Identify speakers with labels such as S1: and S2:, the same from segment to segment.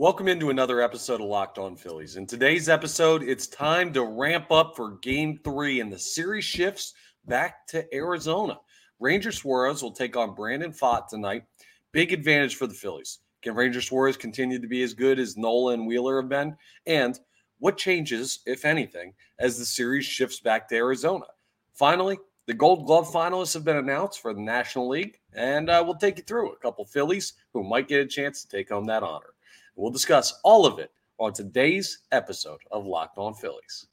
S1: Welcome into another episode of Locked On Phillies. In today's episode, it's time to ramp up for game three, and the series shifts back to Arizona. Ranger Suarez will take on Brandon Pfaadt tonight. Big advantage for the Phillies. Can Ranger Suarez continue to be as good as Nola and Wheeler have been? And what changes, if anything, as the series shifts back to Arizona? Finally, the Gold Glove finalists have been announced for the National League, and uh, we'll take you through a couple Phillies who might get a chance to take home that honor. We'll discuss all of it on today's episode of Locked On Phillies.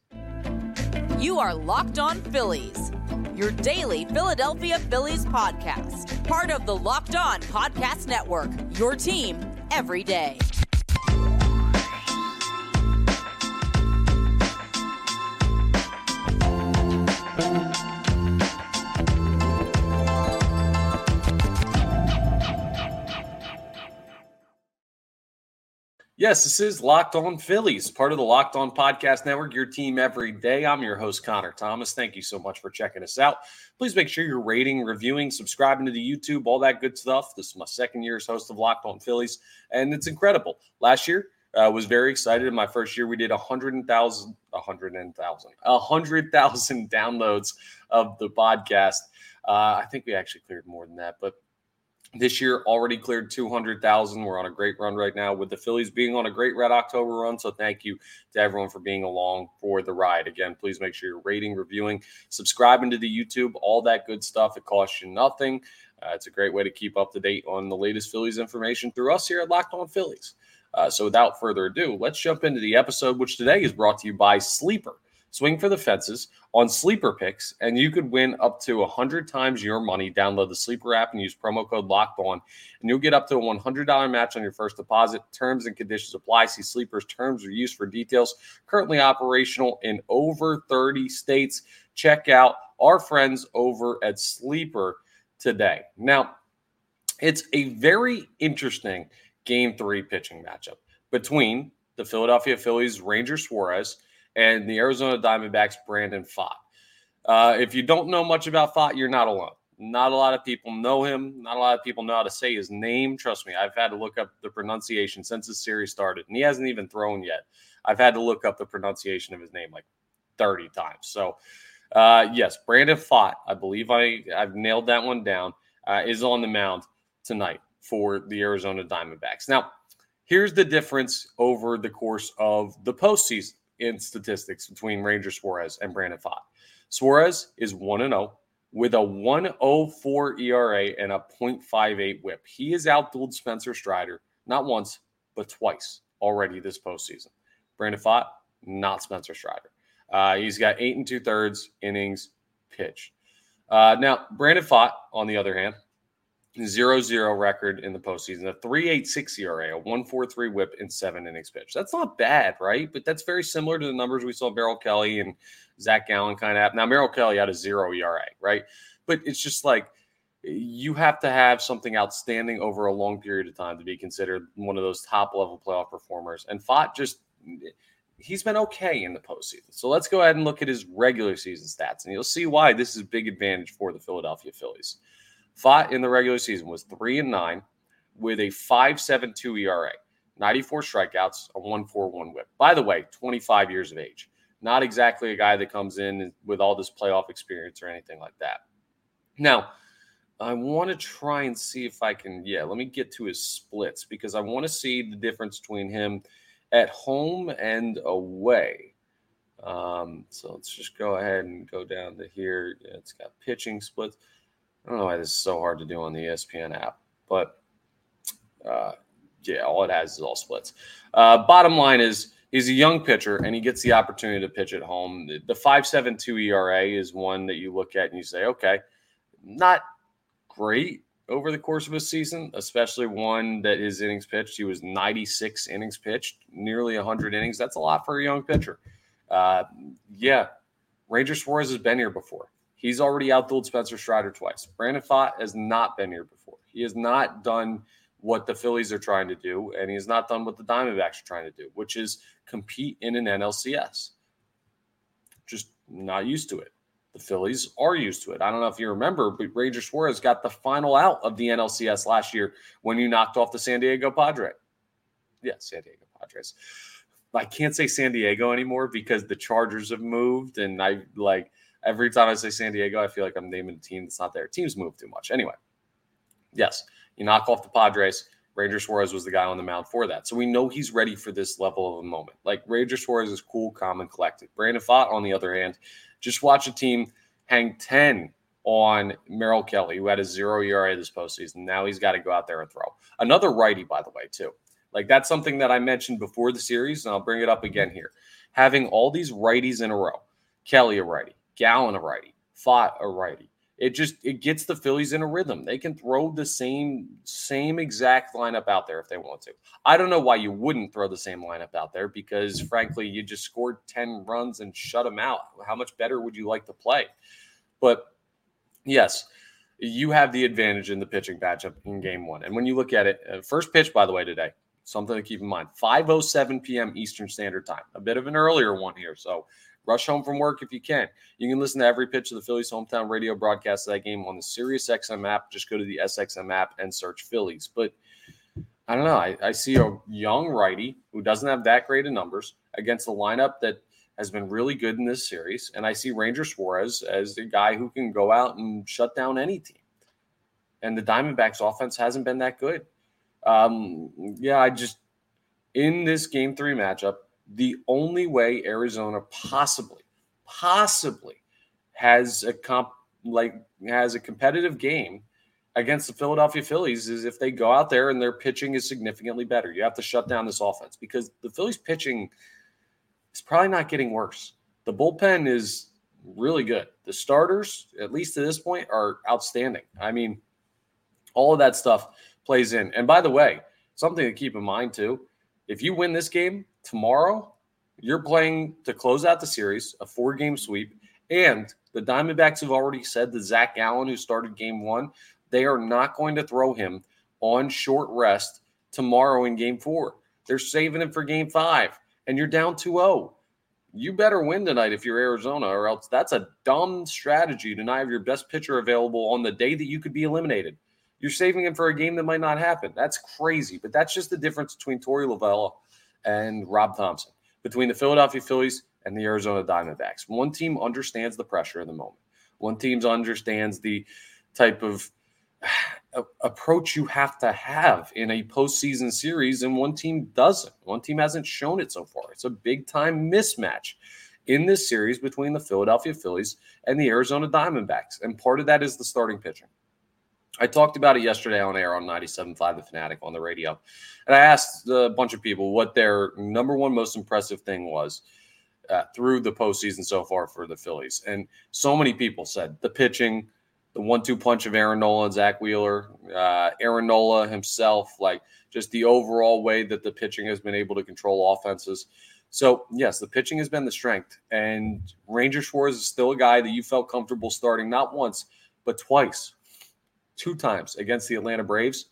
S2: You are Locked On Phillies, your daily Philadelphia Phillies podcast, part of the Locked On Podcast Network, your team every day.
S1: Yes, this is Locked On Phillies, part of the Locked On Podcast Network, your team every day. I'm your host, Connor Thomas. Thank you so much for checking us out. Please make sure you're rating, reviewing, subscribing to the YouTube, all that good stuff. This is my second year as host of Locked On Phillies, and it's incredible. Last year, I uh, was very excited. In my first year, we did 100,000, 100,000, 100,000 downloads of the podcast. Uh, I think we actually cleared more than that, but this year already cleared 200,000. We're on a great run right now with the Phillies being on a great Red October run. So thank you to everyone for being along for the ride. Again, please make sure you're rating, reviewing, subscribing to the YouTube, all that good stuff. It costs you nothing. Uh, it's a great way to keep up to date on the latest Phillies information through us here at Locked On Phillies. Uh, so without further ado, let's jump into the episode, which today is brought to you by Sleeper. Swing for the fences on sleeper picks, and you could win up to 100 times your money. Download the sleeper app and use promo code locked on, and you'll get up to a $100 match on your first deposit. Terms and conditions apply. See sleeper's terms or use for details. Currently operational in over 30 states. Check out our friends over at Sleeper today. Now, it's a very interesting game three pitching matchup between the Philadelphia Phillies, Ranger Suarez, and the Arizona Diamondbacks, Brandon Pfaadt. Uh, if you don't know much about Pfaadt, you're not alone. Not a lot of people know him. Not a lot of people know how to say his name. Trust me, I've had to look up the pronunciation since the series started, and he hasn't even thrown yet. I've had to look up the pronunciation of his name like 30 times. So, uh, yes, Brandon Pfaadt, I believe I, I've nailed that one down, uh, is on the mound tonight for the Arizona Diamondbacks. Now, here's the difference over the course of the postseason in statistics between Ranger Suarez and Brandon Pfaadt. Suarez is 1 0 with a 104 ERA and a 0.58 whip. He has outdueled Spencer Strider not once, but twice already this postseason. Brandon Pfaadt, not Spencer Strider. Uh, he's got eight and two thirds innings pitched. Uh, now, Brandon Pfaadt, on the other hand, zero zero record in the postseason, a 3.86 ERA, a 1.43 WHIP in seven innings pitched. That's not bad, right? But that's very similar to the numbers we saw Merrill Kelly and Zach Gallen kind of have. Now Merrill Kelly had a zero ERA, right? But it's just like you have to have something outstanding over a long period of time to be considered one of those top level playoff performers. And Pfaadt just he's been okay in the postseason. So let's go ahead and look at his regular season stats, and you'll see why this is a big advantage for the Philadelphia Phillies. Pfaadt in the regular season was three and nine with a 5.72 ERA, 94 strikeouts, a 1.41 WHIP. By the way, 25 years of age. Not exactly a guy that comes in with all this playoff experience or anything like that. Now, I want to try and see if I can. Yeah, let me get to his splits because I want to see the difference between him at home and away. Um, so let's just go ahead and go down to here. It's got pitching splits. I don't know why this is so hard to do on the ESPN app, but uh, yeah, all it has is all splits. Uh, bottom line is he's a young pitcher and he gets the opportunity to pitch at home. The, the 5.72 ERA is one that you look at and you say, okay, not great over the course of a season, especially one that his innings pitched. He was 96 innings pitched, nearly 100 innings. That's a lot for a young pitcher. Uh, yeah, Ranger Suarez has been here before. He's already outdueled Spencer Strider twice. Brandon Pfaadt has not been here before. He has not done what the Phillies are trying to do, and he has not done what the Diamondbacks are trying to do, which is compete in an NLCS. Just not used to it. The Phillies are used to it. I don't know if you remember, but Ranger Suarez got the final out of the NLCS last year when you knocked off the San Diego Padres. Yeah, San Diego Padres. I can't say San Diego anymore because the Chargers have moved, and I like every time I say San Diego, I feel like I'm naming a team that's not there. Teams move too much. Anyway, yes, you knock off the Padres. Ranger Suarez was the guy on the mound for that. So we know he's ready for this level of a moment. Like Ranger Suarez is cool, calm, and collected. Brandon Pfaadt, on the other hand, just watch a team hang 10 on Merrill Kelly, who had a zero ERA this postseason. Now he's got to go out there and throw. Another righty, by the way, too. Like that's something that I mentioned before the series, and I'll bring it up again here. Having all these righties in a row, Kelly a righty, Gallen a righty, Pfaadt a righty. It just it gets the Phillies in a rhythm. They can throw the same same exact lineup out there if they want to. I don't know why you wouldn't throw the same lineup out there because frankly, you just scored 10 runs and shut them out. How much better would you like to play? But yes, you have the advantage in the pitching matchup in game one. And when you look at it, uh, first pitch, by the way, today, something to keep in mind 5.07 p.m. Eastern Standard Time, a bit of an earlier one here. So rush home from work if you can. You can listen to every pitch of the Phillies hometown radio broadcast of that game on the Sirius XM app. Just go to the SXM app and search Phillies. But I don't know. I, I see a young righty who doesn't have that great of numbers against a lineup that – has been really good in this series. And I see Ranger Suarez as the guy who can go out and shut down any team. And the Diamondbacks offense hasn't been that good. Um, yeah, I just, in this game three matchup, the only way Arizona possibly, possibly has a comp, like has a competitive game against the Philadelphia Phillies is if they go out there and their pitching is significantly better. You have to shut down this offense because the Phillies pitching – is probably not getting worse. The bullpen is really good. The starters, at least to this point, are outstanding. I mean, all of that stuff plays in. And by the way, something to keep in mind too if you win this game tomorrow, you're playing to close out the series, a four game sweep. And the Diamondbacks have already said that Zach Gallen, who started game one, they are not going to throw him on short rest tomorrow in game four. They're saving him for game five and you're down 2-0. You better win tonight if you're Arizona, or else that's a dumb strategy to not have your best pitcher available on the day that you could be eliminated. You're saving him for a game that might not happen. That's crazy. But that's just the difference between Torey Lovullo and Rob Thomson, between the Philadelphia Phillies and the Arizona Diamondbacks. One team understands the pressure in the moment. One team understands the type of uh, approach you have to have in a postseason series, and one team doesn't. One team hasn't shown it so far. It's a big time mismatch in this series between the Philadelphia Phillies and the Arizona Diamondbacks. And part of that is the starting pitching. I talked about it yesterday on air on 97.5 The Fanatic on the radio. And I asked a bunch of people what their number one most impressive thing was uh, through the postseason so far for the Phillies. And so many people said the pitching, the one-two punch of Aaron Nola and Zack Wheeler, uh, Aaron Nola himself, like just the overall way that the pitching has been able to control offenses. So yes, the pitching has been the strength, and Ranger Suarez is still a guy that you felt comfortable starting not once but twice, two times against the Atlanta Braves.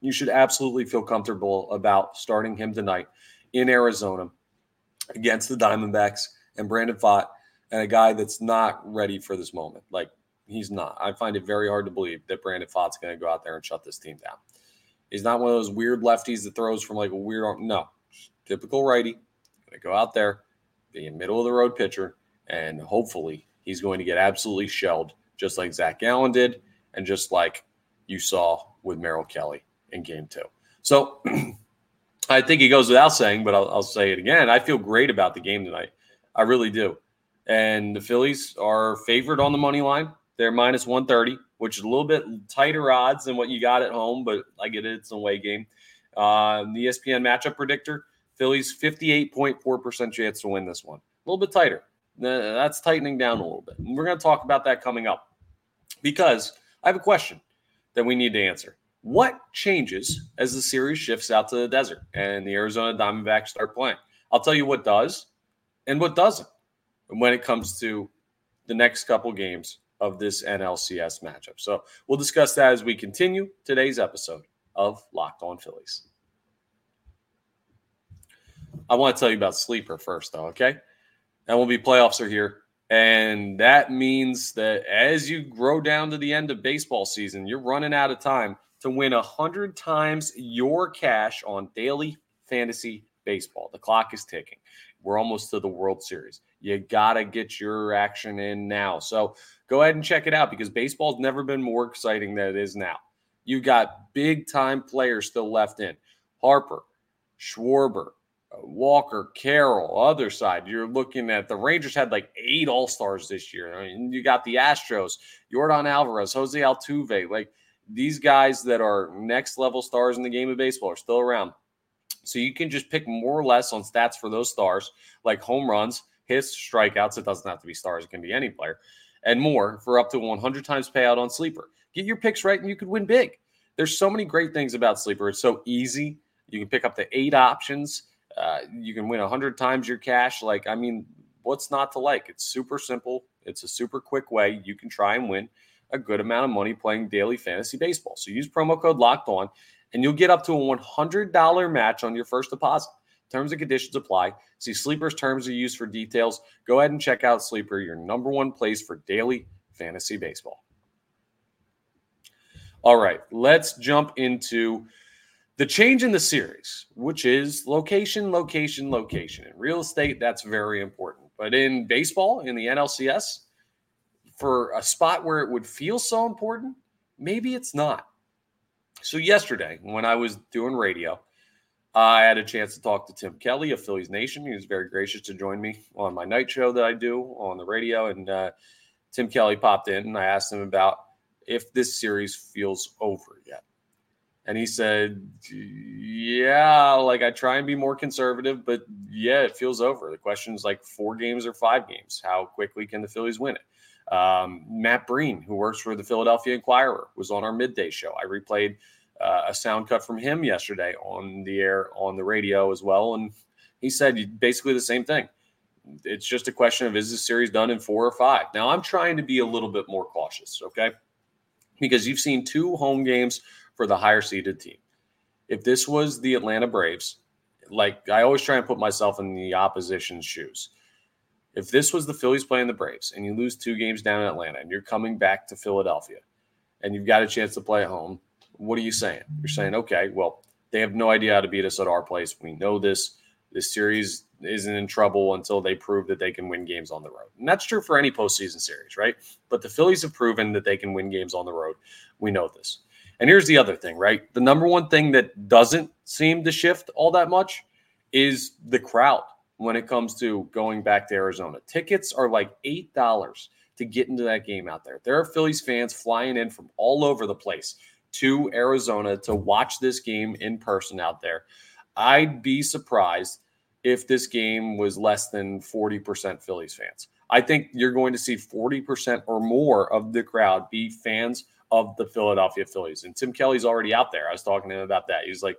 S1: You should absolutely feel comfortable about starting him tonight in Arizona against the Diamondbacks and Brandon Pfaadt and a guy that's not ready for this moment. Like He's not. I find it very hard to believe that Brandon Pfaadt's going to go out there and shut this team down. He's not one of those weird lefties that throws from like a weird arm. No, typical righty. Going to go out there, be a middle of the road pitcher, and hopefully he's going to get absolutely shelled, just like Zach Gallen did, and just like you saw with Merrill Kelly in Game Two. So I think he goes without saying, but I'll, I'll say it again. I feel great about the game tonight. I really do. And the Phillies are favored on the money line. They're minus 130, which is a little bit tighter odds than what you got at home, but I get it. It's a away game. Uh, the ESPN matchup predictor Phillies 58.4% chance to win this one. A little bit tighter. That's tightening down a little bit. And we're going to talk about that coming up because I have a question that we need to answer. What changes as the series shifts out to the desert and the Arizona Diamondbacks start playing? I'll tell you what does and what doesn't when it comes to the next couple games of this NLCS matchup. So we'll discuss that as we continue today's episode of Locked On Phillies. I want to tell you about Sleeper first, though, okay? And we'll be playoffs are here. And that means that as you grow down to the end of baseball season, you're running out of time to win 100 times your cash on daily fantasy baseball. The clock is ticking. We're almost to the World Series. You got to get your action in now. So go ahead and check it out because baseball's never been more exciting than it is now. You've got big time players still left in Harper, Schwarber, Walker, Carroll, other side. You're looking at the Rangers had like eight All Stars this year. I mean, you got the Astros, Yordan Alvarez, Jose Altuve. Like these guys that are next level stars in the game of baseball are still around. So you can just pick more or less on stats for those stars, like home runs, hits, strikeouts. It doesn't have to be stars, it can be any player, and more for up to 100 times payout on Sleeper. Get your picks right and you could win big. There's so many great things about Sleeper. It's so easy. You can pick up to eight options. Uh, you can win 100 times your cash. Like, I mean, what's not to like? It's super simple. It's a super quick way you can try and win a good amount of money playing daily fantasy baseball. So use promo code locked on and you'll get up to a $100 match on your first deposit. Terms and conditions apply. See Sleeper's terms are used for details. Go ahead and check out Sleeper, your number one place for daily fantasy baseball. All right, let's jump into the change in the series, which is location, location, location. In real estate, that's very important. But in baseball, in the NLCS, for a spot where it would feel so important, maybe it's not. So, yesterday, when I was doing radio, I had a chance to talk to Tim Kelly of Phillies Nation. He was very gracious to join me on my night show that I do on the radio. And uh, Tim Kelly popped in, and I asked him about if this series feels over yet. And he said, Yeah, like I try and be more conservative, but yeah, it feels over. The question is like four games or five games. How quickly can the Phillies win it? Um, Matt Breen, who works for the Philadelphia Inquirer, was on our midday show. I replayed uh, a sound cut from him yesterday on the air on the radio as well. And he said basically the same thing. It's just a question of is this series done in four or five? Now, I'm trying to be a little bit more cautious, okay? Because you've seen two home games for the higher seeded team. If this was the Atlanta Braves, like I always try and put myself in the opposition's shoes. If this was the Phillies playing the Braves and you lose two games down in Atlanta and you're coming back to Philadelphia and you've got a chance to play at home, what are you saying? You're saying, okay, well, they have no idea how to beat us at our place. We know this. This series isn't in trouble until they prove that they can win games on the road. And that's true for any postseason series, right? But the Phillies have proven that they can win games on the road. We know this. And here's the other thing, right? The number one thing that doesn't seem to shift all that much is the crowd when it comes to going back to Arizona. Tickets are like $8 to get into that game out there. There are Phillies fans flying in from all over the place to Arizona to watch this game in person out there. I'd be surprised if this game was less than 40% Phillies fans. I think you're going to see 40% or more of the crowd be fans of the Philadelphia Phillies. And Tim Kelly's already out there. I was talking to him about that. He's like,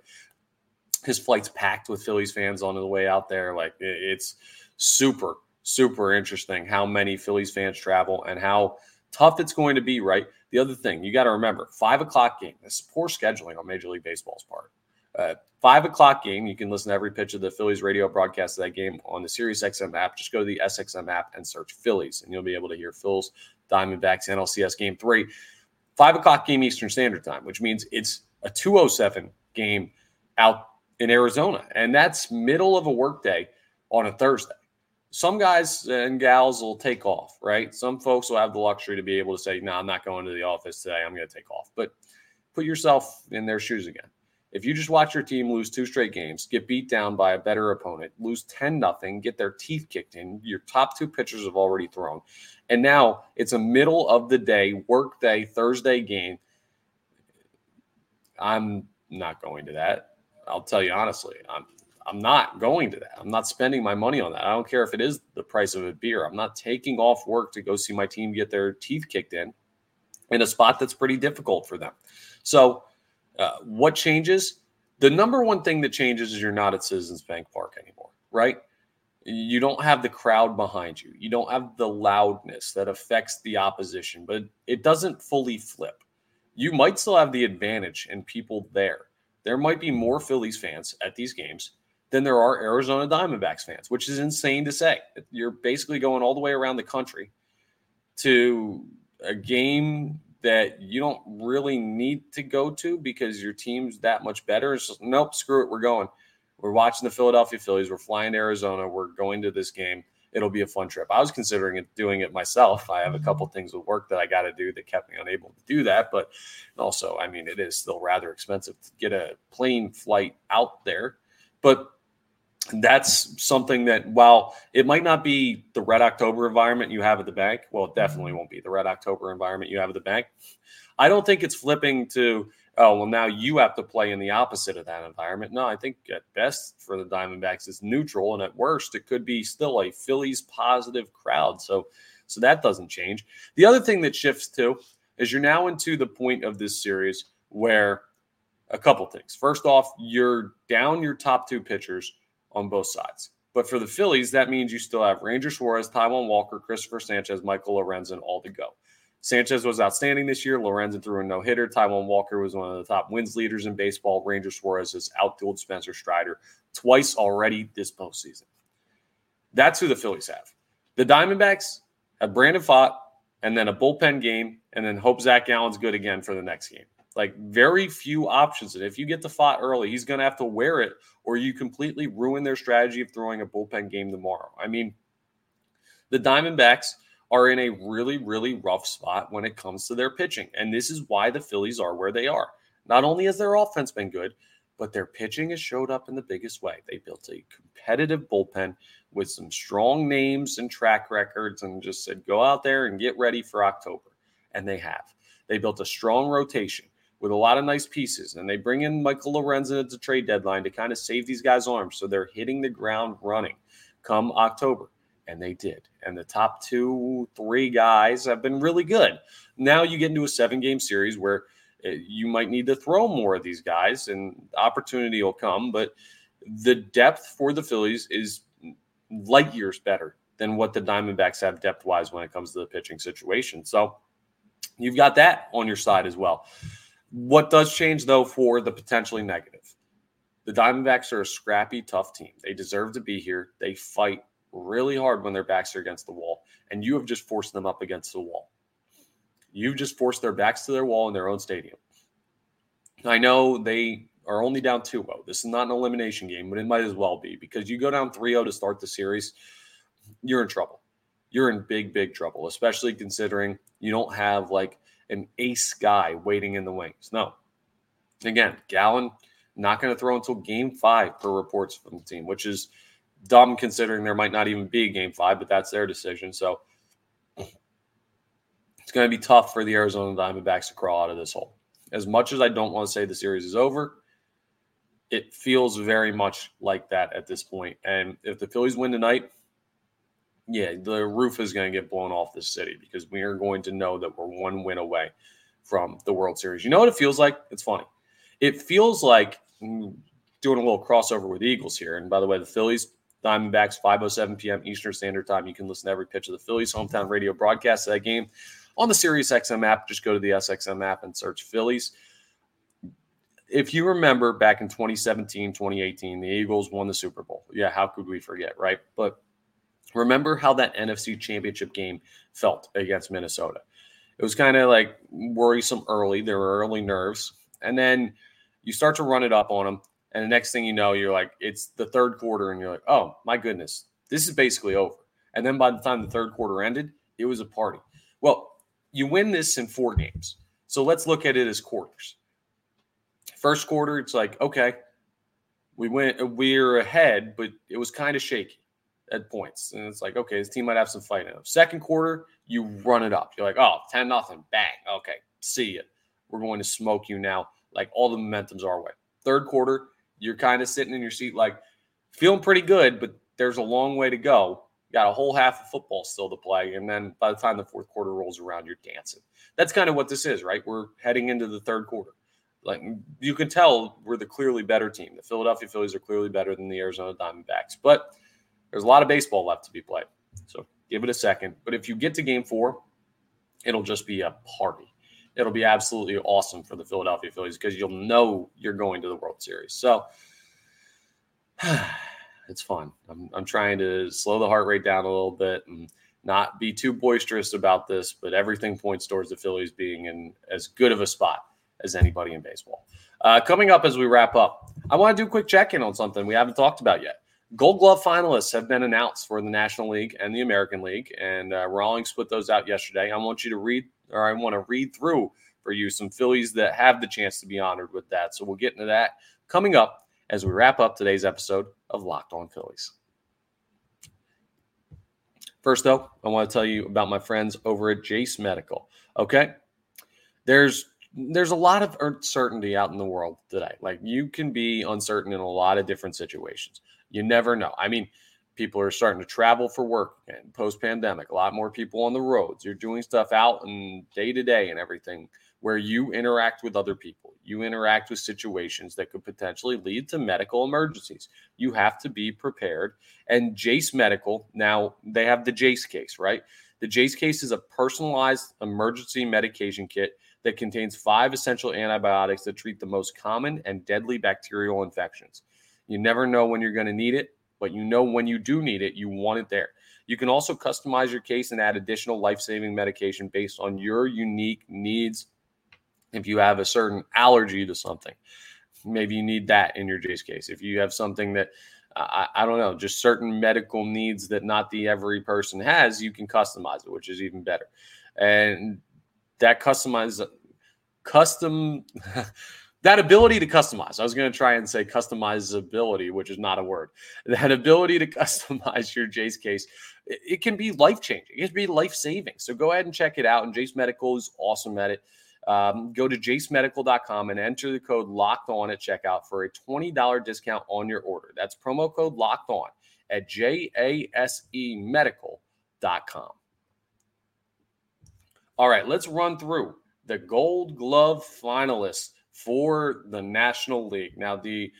S1: his flight's packed with Phillies fans on the way out there. Like, it's super, super interesting how many Phillies fans travel and how tough it's going to be, right? The other thing you got to remember five o'clock game. This is poor scheduling on Major League Baseball's part. Uh, five o'clock game. You can listen to every pitch of the Phillies radio broadcast of that game on the Sirius XM app. Just go to the SXM app and search Phillies, and you'll be able to hear Phil's Diamondbacks NLCS game three five o'clock game Eastern Standard Time, which means it's a 207 game out in Arizona. And that's middle of a workday on a Thursday. Some guys and gals will take off, right? Some folks will have the luxury to be able to say, no, I'm not going to the office today. I'm going to take off. But put yourself in their shoes again. If you just watch your team lose two straight games, get beat down by a better opponent, lose 10 nothing, get their teeth kicked in, your top two pitchers have already thrown, and now it's a middle of the day, work day, Thursday game. I'm not going to that. I'll tell you honestly, I'm I'm not going to that. I'm not spending my money on that. I don't care if it is the price of a beer. I'm not taking off work to go see my team get their teeth kicked in in a spot that's pretty difficult for them. So, uh, what changes? The number one thing that changes is you're not at Citizens Bank Park anymore, right? you don't have the crowd behind you. You don't have the loudness that affects the opposition, but it doesn't fully flip. You might still have the advantage and people there. There might be more Phillies fans at these games than there are Arizona Diamondbacks fans, which is insane to say. You're basically going all the way around the country to a game that you don't really need to go to because your team's that much better. It's just, nope, screw it, we're going We're watching the Philadelphia Phillies. We're flying to Arizona. We're going to this game. It'll be a fun trip. I was considering it, doing it myself. I have a mm-hmm. couple things with work that I got to do that kept me unable to do that. But also, I mean, it is still rather expensive to get a plane flight out there. But that's something that while it might not be the red october environment you have at the bank well it mm-hmm. definitely won't be the red october environment you have at the bank. I don't think it's flipping to oh well now you have to play in the opposite of that environment. No i think at best for the diamondbacks it's neutral and at worst it could be still a phillies positive crowd. So so that doesn't change. The other thing that shifts too is you're now into the point of this series where a couple things. First off you're down your top two pitchers on both sides. But for the Phillies, that means you still have Ranger Suarez, Taijuan Walker, Christopher Sanchez, Michael Lorenzen all to go. Sanchez was outstanding this year. Lorenzen threw a no hitter. Taijuan Walker was one of the top wins leaders in baseball. Ranger Suarez has outdueled Spencer Strider twice already this postseason. That's who the Phillies have. The Diamondbacks have Brandon Pfaadt and then a bullpen game, and then hope Zach Gallen's good again for the next game. Like very few options. And if you get the Pfaadt early, he's going to have to wear it, or you completely ruin their strategy of throwing a bullpen game tomorrow. I mean, the Diamondbacks are in a really, really rough spot when it comes to their pitching. And this is why the Phillies are where they are. Not only has their offense been good, but their pitching has showed up in the biggest way. They built a competitive bullpen with some strong names and track records and just said, go out there and get ready for October. And they have. They built a strong rotation with a lot of nice pieces. And they bring in Michael Lorenzen at the trade deadline to kind of save these guys' arms. So they're hitting the ground running come October. And they did. And the top two, three guys have been really good. Now you get into a seven game series where eh, you might need to throw more of these guys and opportunity will come. But the depth for the Phillies is light years better than what the Diamondbacks have depth wise when it comes to the pitching situation. So you've got that on your side as well. What does change, though, for the potentially negative? The Diamondbacks are a scrappy, tough team. They deserve to be here. They fight really hard when their backs are against the wall, and you have just forced them up against the wall. You've just forced their backs to their wall in their own stadium. I know they are only down 2 0. This is not an elimination game, but it might as well be because you go down 3 0 to start the series, you're in trouble. You're in big, big trouble, especially considering you don't have like an ace guy waiting in the wings. No. Again, Gallen not going to throw until game five per reports from the team, which is dumb considering there might not even be a game five, but that's their decision. So it's going to be tough for the Arizona Diamondbacks to crawl out of this hole. As much as I don't want to say the series is over, it feels very much like that at this point. And if the Phillies win tonight, yeah, the roof is going to get blown off this city because we are going to know that we're one win away from the World Series. You know what it feels like? It's funny. It feels like mm, doing a little crossover with Eagles here. And by the way, the Phillies, Diamondbacks, 5:07 p.m. Eastern Standard Time. You can listen to every pitch of the Phillies hometown radio broadcast of that game on the Sirius XM app. Just go to the SXM app and search Phillies. If you remember back in 2017, 2018, the Eagles won the Super Bowl. Yeah, how could we forget, right? But Remember how that NFC championship game felt against Minnesota? It was kind of like worrisome early. There were early nerves. And then you start to run it up on them. And the next thing you know, you're like, it's the third quarter, and you're like, oh my goodness, this is basically over. And then by the time the third quarter ended, it was a party. Well, you win this in four games. So let's look at it as quarters. First quarter, it's like, okay, we went, we're ahead, but it was kind of shaky at points. And it's like, okay, this team might have some fight in them. Second quarter, you run it up. You're like, oh, 10 nothing, bang. Okay, see it. We're going to smoke you now. Like all the momentum's our way. Third quarter, you're kind of sitting in your seat, like feeling pretty good, but there's a long way to go. got a whole half of football still to play. And then by the time the fourth quarter rolls around, you're dancing. That's kind of what this is, right? We're heading into the third quarter. Like you can tell we're the clearly better team. The Philadelphia Phillies are clearly better than the Arizona Diamondbacks. But there's a lot of baseball left to be played. So give it a second. But if you get to game four, it'll just be a party. It'll be absolutely awesome for the Philadelphia Phillies because you'll know you're going to the World Series. So it's fun. I'm, I'm trying to slow the heart rate down a little bit and not be too boisterous about this, but everything points towards the Phillies being in as good of a spot as anybody in baseball. Uh, coming up as we wrap up, I want to do a quick check in on something we haven't talked about yet. Gold Glove finalists have been announced for the National League and the American League, and uh, Rawlings put those out yesterday. I want you to read, or I want to read through for you some Phillies that have the chance to be honored with that. So we'll get into that coming up as we wrap up today's episode of Locked On Phillies. First, though, I want to tell you about my friends over at Jase Medical. Okay, there's there's a lot of uncertainty out in the world today. Like you can be uncertain in a lot of different situations. You never know. I mean, people are starting to travel for work and post pandemic. A lot more people on the roads. You're doing stuff out and day to day and everything where you interact with other people. You interact with situations that could potentially lead to medical emergencies. You have to be prepared. And Jase Medical, now they have the Jase case, right? The Jase case is a personalized emergency medication kit that contains five essential antibiotics that treat the most common and deadly bacterial infections. You never know when you're going to need it, but you know when you do need it, you want it there. You can also customize your case and add additional life saving medication based on your unique needs if you have a certain allergy to something, maybe you need that in your Jase case. If you have something that I, I, don't know, just certain medical needs that not the every person has, you can customize it, which is even better. And that customize custom that ability to customize. I was going to try and say customizability, which is not a word. That ability to customize your Jase case, it, can be life changing. It can be life saving. So go ahead and check it out. And Jase Medical is awesome at it. Um, go to jasemedical.com and enter the code locked on at checkout for a $20 discount on your order. That's promo code locked on at jasemedical.com. All right, let's run through the gold glove finalists for the National League. Now, the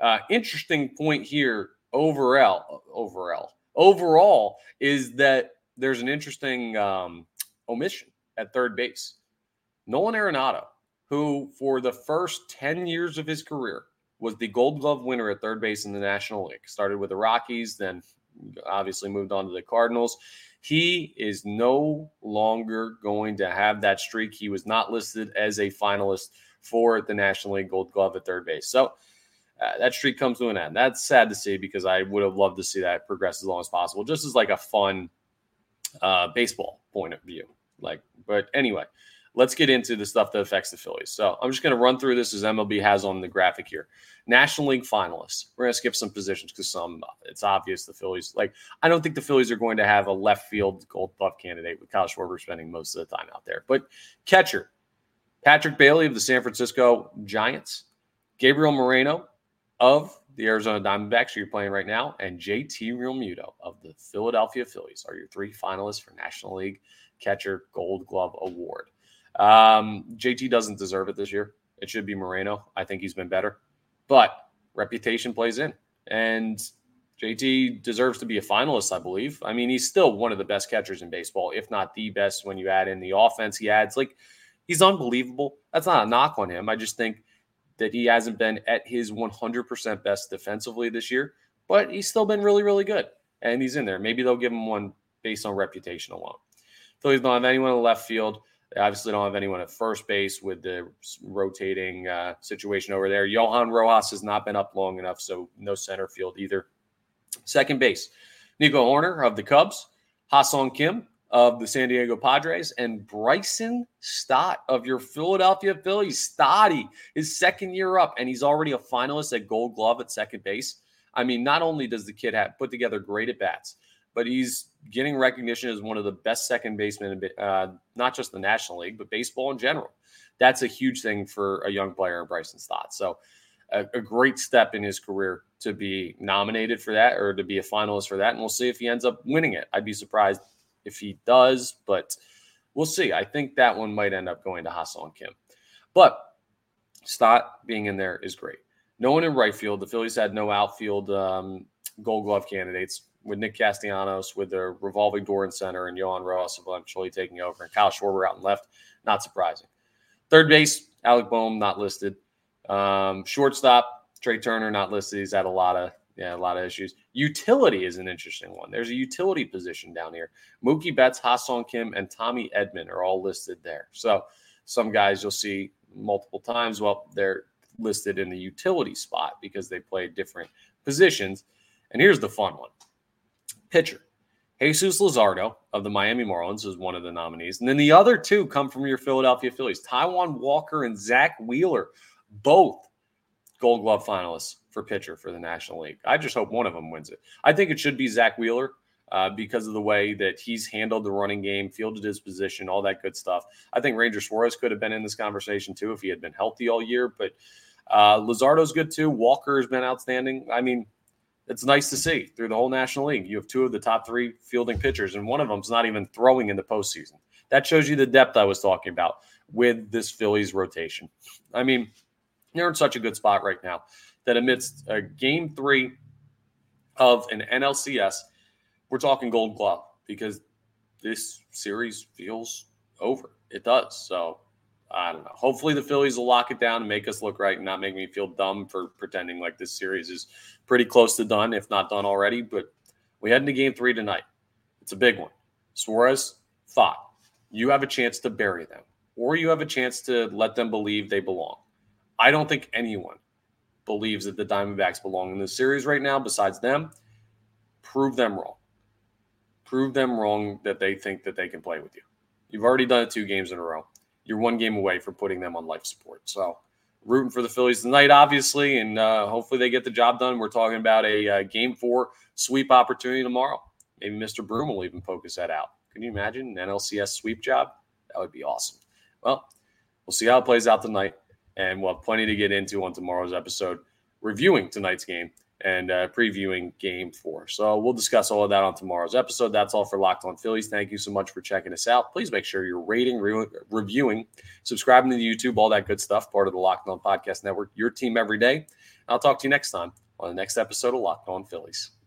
S1: uh, interesting point here overall, overall, overall is that there's an interesting um, omission at third base. Nolan Arenado, who for the first 10 years of his career was the gold glove winner at third base in the National League. Started with the Rockies, then obviously moved on to the Cardinals. He is no longer going to have that streak. He was not listed as a finalist for the National League Gold Glove at third base. So uh, that streak comes to an end. That's sad to see because I would have loved to see that progress as long as possible, just as like a fun uh, baseball point of view. Like, but anyway, let's get into the stuff that affects the Phillies. So I'm just going to run through this as MLB has on the graphic here. National League finalists. We're going to skip some positions because some it's obvious the Phillies. Like I don't think the Phillies are going to have a left field Gold Glove candidate with Kyle Schwarber spending most of the time out there. But catcher Patrick Bailey of the San Francisco Giants, Gabriel Moreno of the Arizona Diamondbacks, who you're playing right now, and JT Realmuto of the Philadelphia Phillies are your three finalists for National League Catcher Gold Glove Award. Um, JT doesn't deserve it this year. It should be Moreno. I think he's been better, but reputation plays in, and JT deserves to be a finalist. I believe. I mean, he's still one of the best catchers in baseball, if not the best. When you add in the offense, he adds like he's unbelievable. That's not a knock on him. I just think that he hasn't been at his 100% best defensively this year, but he's still been really, really good. And he's in there. Maybe they'll give him one based on reputation alone. Phillies don't have anyone in the left field. They obviously don't have anyone at first base with the rotating uh, situation over there. Johan Rojas has not been up long enough, so no center field either. Second base, Nico Hoerner of the Cubs, Ha-Seong Kim of the San Diego Padres, and Bryson Stott of your Philadelphia Phillies. Stotty, his second year up, and he's already a finalist at Gold Glove at second base. I mean, not only does the kid have put together great at bats, but he's getting recognition as one of the best second basemen, uh, not just the National League, but baseball in general. That's a huge thing for a young player in Bryson's Stott. So, a, a, great step in his career to be nominated for that or to be a finalist for that. And we'll see if he ends up winning it. I'd be surprised if he does, but we'll see. I think that one might end up going to Ha-Seong Kim. But Stott being in there is great. No one in right field. The Phillies had no outfield um, gold glove candidates with Nick Castellanos with the revolving door in center and Johan Rojas eventually taking over and Kyle Schwarber out and left. Not surprising. Third base, Alec Bohm not listed. Um, shortstop, Trea Turner not listed. He's had a lot of yeah, a lot of issues. Utility is an interesting one. There's a utility position down here. Mookie Betts, Ha-Seong Kim, and Tommy Edman are all listed there. So some guys you'll see multiple times. Well, they're listed in the utility spot because they play different positions. And here's the fun one pitcher. Jesus Luzardo of the Miami Marlins is one of the nominees. And then the other two come from your Philadelphia Phillies Taijuan Walker and Zack Wheeler, both gold glove finalists for pitcher for the National League. I just hope one of them wins it. I think it should be Zack Wheeler uh, because of the way that he's handled the running game, fielded his position, all that good stuff. I think Ranger Suarez could have been in this conversation too if he had been healthy all year. But uh, Luzardo's good too. Walker has been outstanding. I mean, it's nice to see through the whole National League. You have two of the top three fielding pitchers, and one of them's not even throwing in the postseason. That shows you the depth I was talking about with this Phillies rotation. I mean, they're in such a good spot right now that amidst a game three of an NLCS, we're talking gold glove because this series feels over. It does. So I don't know. Hopefully the Phillies will lock it down and make us look right and not make me feel dumb for pretending like this series is pretty close to done, if not done already. But we head into game three tonight. It's a big one. Suarez thought you have a chance to bury them, or you have a chance to let them believe they belong. I don't think anyone believes that the Diamondbacks belong in this series right now, besides them. Prove them wrong. Prove them wrong that they think that they can play with you. You've already done it two games in a row. You're one game away from putting them on life support. So, rooting for the Phillies tonight, obviously, and uh, hopefully they get the job done. We're talking about a uh, game four sweep opportunity tomorrow. Maybe Mr. Broom will even poke focus that out. Can you imagine an NLCS sweep job? That would be awesome. Well, we'll see how it plays out tonight and we'll have plenty to get into on tomorrow's episode, reviewing tonight's game and uh, previewing game four. So we'll discuss all of that on tomorrow's episode. That's all for Locked On Phillies. Thank you so much for checking us out. Please make sure you're rating, re- reviewing, subscribing to YouTube, all that good stuff, part of the Locked On Podcast Network, your team every day. I'll talk to you next time on the next episode of Locked On Phillies.